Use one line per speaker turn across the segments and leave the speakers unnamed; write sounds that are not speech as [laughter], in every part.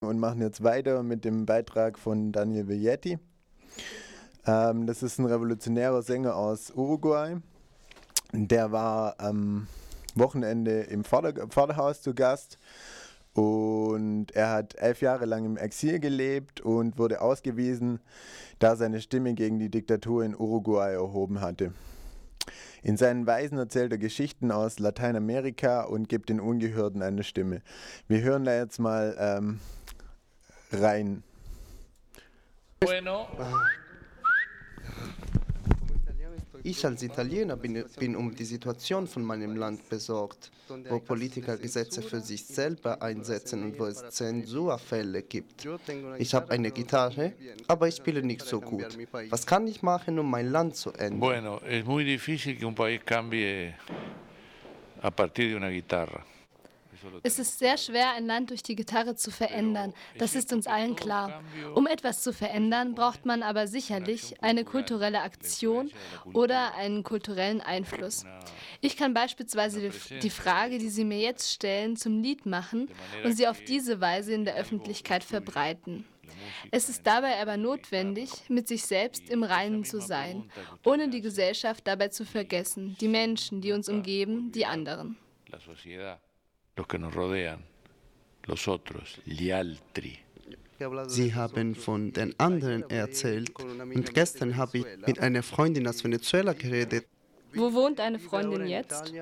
und machen jetzt weiter mit dem Beitrag von Daniel Villetti. Ähm, das ist ein revolutionärer Sänger aus Uruguay. Der war am Wochenende im Vater Vaterhaus zu Gast und er hat elf Jahre lang im Exil gelebt und wurde ausgewiesen, da seine Stimme gegen die Diktatur in Uruguay erhoben hatte. In seinen Weisen erzählt er Geschichten aus Lateinamerika und gibt den Ungehörten eine Stimme. Wir hören da jetzt mal ähm, rein.
Bueno.
Ich als Italiener bin, bin, um die Situation von meinem Land besorgt, wo Politiker Gesetze für sich selber einsetzen und wo es Zensurfälle gibt. Ich habe eine Gitarre, aber ich spiele nicht so gut. Was kann ich machen, um mein Land zu ändern?
Bueno, es muy difícil que un país cambie a partir de una guitarra.
Es ist sehr schwer, ein Land durch die Gitarre zu verändern. Das ist uns allen klar. Um etwas zu verändern, braucht man aber sicherlich eine kulturelle Aktion oder einen kulturellen Einfluss. Ich kann beispielsweise die Frage, die Sie mir jetzt stellen, zum Lied machen und sie auf diese Weise in der Öffentlichkeit verbreiten. Es ist dabei aber notwendig, mit sich selbst im Reinen zu sein, ohne die Gesellschaft dabei zu vergessen, die Menschen, die uns umgeben, die anderen
los que nos rodean, los otros, gli altri.
Sie haben von den anderen erzählt und gestern habe ich mit einer Freundin aus Venezuela geredet.
Wo wohnt eine Freundin jetzt?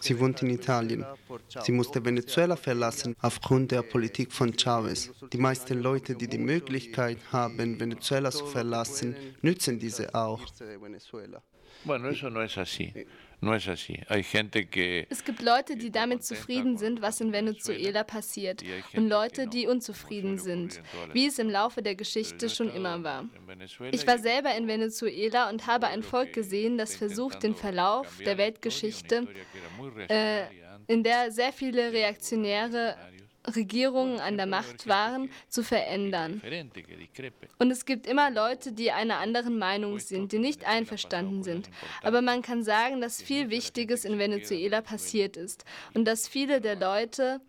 Sie wohnt in Italien. Sie musste Venezuela verlassen aufgrund der Politik von Chavez. Die meisten Leute, die die Möglichkeit haben, Venezuela zu verlassen, nützen diese auch.
Bueno, eso no es así. Es
gibt Leute, die damit zufrieden sind, was in Venezuela passiert, und Leute, die unzufrieden sind, wie es im Laufe der Geschichte schon immer war. Ich war selber in Venezuela und habe ein Volk gesehen, das versucht, den Verlauf der Weltgeschichte, äh, in der sehr viele Reaktionäre Regierungen an der Macht waren, zu verändern. Und es gibt immer Leute, die einer anderen Meinung sind, die nicht einverstanden sind. Aber man kann sagen, dass viel Wichtiges in Venezuela passiert ist und dass viele der Leute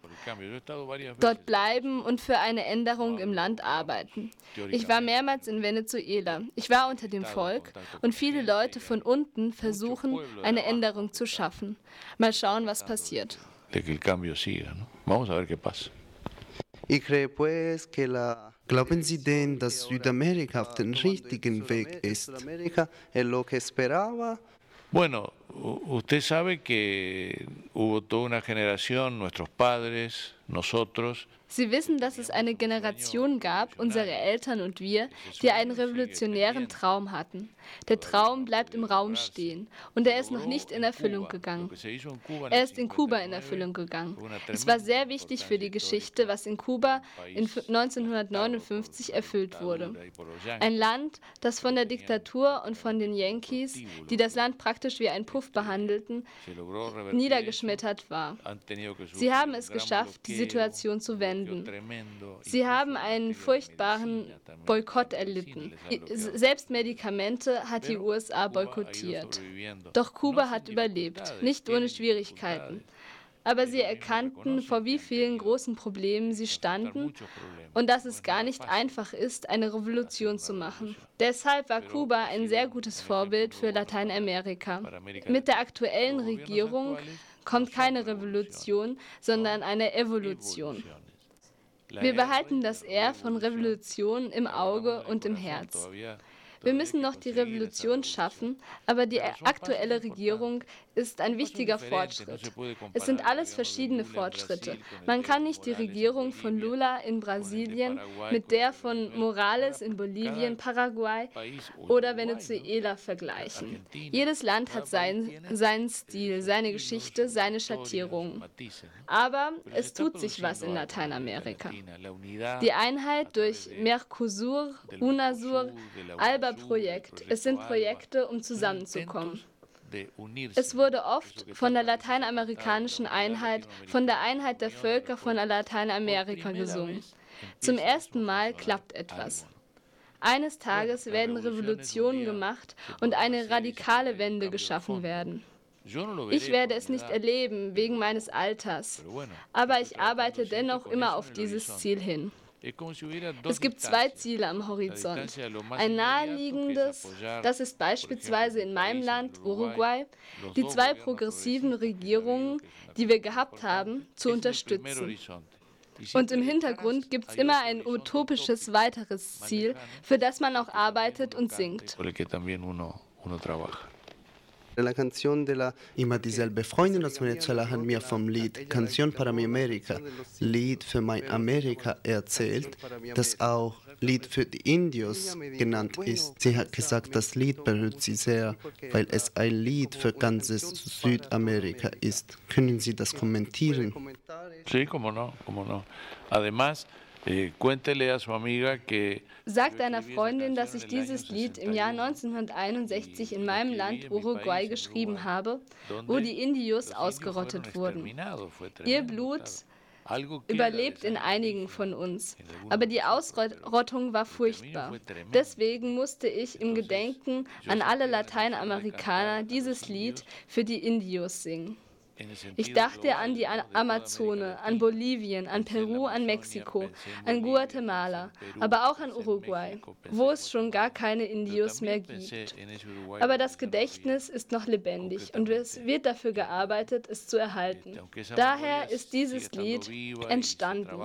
dort bleiben und für eine Änderung im Land arbeiten. Ich war mehrmals in Venezuela. Ich war unter dem Volk und viele Leute von unten versuchen, eine Änderung zu schaffen. Mal schauen, was passiert
de que el cambio siga. ¿no? Vamos a ver qué pasa.
Glauben Sie denn, dass Südamerika auf dem richtigen Weg ist?
Bueno, usted sabe que hubo toda una generación, nuestros padres, nosotros,
Sie wissen, dass es eine Generation gab, unsere Eltern und wir, die einen revolutionären Traum hatten. Der Traum bleibt im Raum stehen und er ist noch nicht in Erfüllung gegangen. Er ist in Kuba in Erfüllung gegangen. Es war sehr wichtig für die Geschichte, was in Kuba in 1959 erfüllt wurde. Ein Land, das von der Diktatur und von den Yankees, die das Land praktisch wie ein Puff behandelten, niedergeschmettert war. Sie haben es geschafft, die Situation zu wenden Enden. Sie haben einen furchtbaren Boykott erlitten. Selbst Medikamente hat die USA boykottiert. Doch Kuba hat überlebt, nicht ohne Schwierigkeiten. Aber sie erkannten, vor wie vielen großen Problemen sie standen und dass es gar nicht einfach ist, eine Revolution zu machen. Deshalb war Kuba ein sehr gutes Vorbild für Lateinamerika. Mit der aktuellen Regierung kommt keine Revolution, sondern eine Evolution. Wir behalten das R von Revolution im Auge und im Herz. Wir müssen noch die Revolution schaffen, aber die aktuelle Regierung ist ein wichtiger Fortschritt. Es sind alles verschiedene Fortschritte. Man kann nicht die Regierung von Lula in Brasilien mit der von Morales in Bolivien, Paraguay oder Venezuela vergleichen. Jedes Land hat seinen, seinen Stil, seine Geschichte, seine Schattierungen. Aber es tut sich was in Lateinamerika. Die Einheit durch Mercosur, UNASUR, ALBA Projekt. Es sind Projekte, um zusammenzukommen. Es wurde oft von der lateinamerikanischen Einheit, von der Einheit der Völker von Lateinamerika gesungen. Zum ersten Mal klappt etwas. Eines Tages werden Revolutionen gemacht und eine radikale Wende geschaffen werden. Ich werde es nicht erleben wegen meines Alters, aber ich arbeite dennoch immer auf dieses Ziel hin. Es gibt zwei Ziele am Horizont. Ein naheliegendes, das ist beispielsweise in meinem Land, Uruguay, die zwei progressiven Regierungen, die wir gehabt haben, zu unterstützen. Und im Hintergrund gibt es immer ein utopisches weiteres Ziel, für das man auch arbeitet und singt.
Immer dieselbe Freundin aus Venezuela hat mir vom Lied Canción para mi América, Lied für mein Amerika erzählt, das auch Lied für die Indios genannt ist. Sie hat gesagt, das Lied berührt sie sehr, weil es ein Lied für ganzes Südamerika ist. Können Sie das kommentieren?
Sí, como no, como no. Además, eh,
Sagt einer Freundin, dass ich dieses Lied im Jahr 1961 in meinem Land Uruguay geschrieben habe, wo die Indios ausgerottet wurden. Ihr Blut überlebt in einigen von uns. Aber die Ausrottung war furchtbar. Deswegen musste ich im Gedenken an alle Lateinamerikaner dieses Lied für die Indios singen. Ich dachte an die Amazone, an Bolivien, an Peru, an Mexiko, an Guatemala, aber auch an Uruguay, wo es schon gar keine Indios mehr gibt. Aber das Gedächtnis ist noch lebendig und es wird dafür gearbeitet, es zu erhalten. Daher ist dieses Lied entstanden,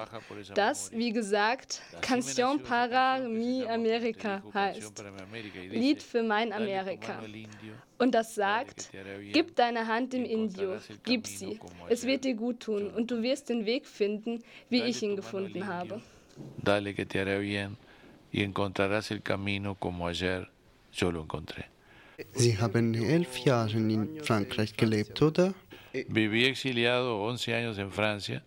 das, wie gesagt, Canción para mi América heißt. Lied für mein Amerika. Und das sagt, gib deine Hand dem Indio, gib sie. Es wird dir gut tun und du wirst den Weg finden, wie ich ihn gefunden habe.
Dale que te hará bien y encontrarás el camino como ayer yo lo encontré.
Sie haben elf Jahre in Frankreich gelebt, oder?
Viví exiliado 11 años en Francia.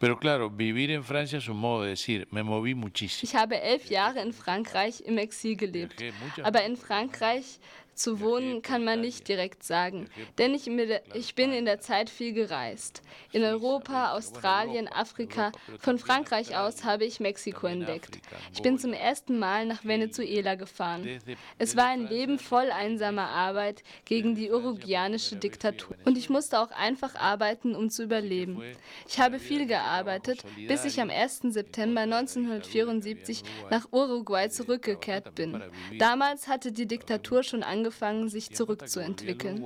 Pero claro, vivir en Francia es un modo de decir, me moví muchísimo.
Ich habe elf Jahre in Frankreich im Exil gelebt. Aber in Frankreich zu wohnen kann man nicht direkt sagen, denn ich, ich, bin in der Zeit viel gereist. In Europa, Australien, Afrika, von Frankreich aus habe ich Mexiko entdeckt. Ich bin zum ersten Mal nach Venezuela gefahren. Es war ein Leben voll einsamer Arbeit gegen die uruguayanische Diktatur. Und ich musste auch einfach arbeiten, um zu überleben. Ich habe viel gearbeitet, bis ich am 1. September 1974 nach Uruguay zurückgekehrt bin. Damals hatte die Diktatur schon angefangen, angefangen, sich zurückzuentwickeln.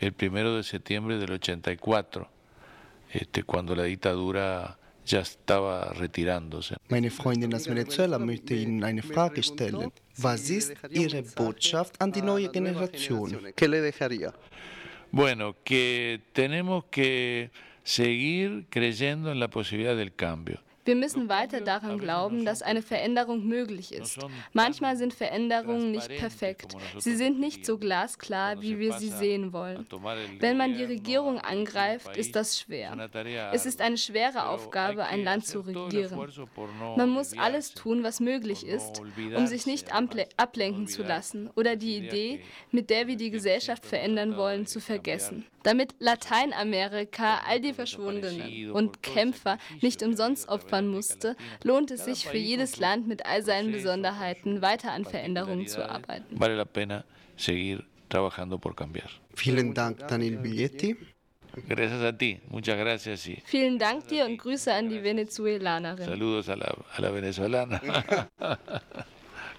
El primero de septiembre del 84, este, cuando la dictadura ya estaba retirándose.
Meine Freundin aus Venezuela möchte Ihnen eine Frage stellen. Was ist Ihre Botschaft an die neue Generation? ¿Qué le dejaría?
Bueno, que tenemos que seguir creyendo en la posibilidad del cambio.
Wir müssen weiter daran glauben, dass eine Veränderung möglich ist. Manchmal sind Veränderungen nicht perfekt. Sie sind nicht so glasklar, wie wir sie sehen wollen. Wenn man die Regierung angreift, ist das schwer. Es ist eine schwere Aufgabe, ein Land zu regieren. Man muss alles tun, was möglich ist, um sich nicht ablenken zu lassen oder die Idee, mit der wir die Gesellschaft verändern wollen, zu vergessen. Damit Lateinamerika all die Verschwundenen und Kämpfer nicht umsonst opfern musste, lohnt es sich für jedes Land mit all seinen Besonderheiten weiter an Veränderungen zu arbeiten.
Vielen Dank, Daniel Biglietti.
Gracias a ti, muchas gracias. Sí.
Vielen Dank dir und Grüße an die Venezuelanerin.
Saludos a la, a la venezolana. [laughs]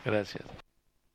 gracias.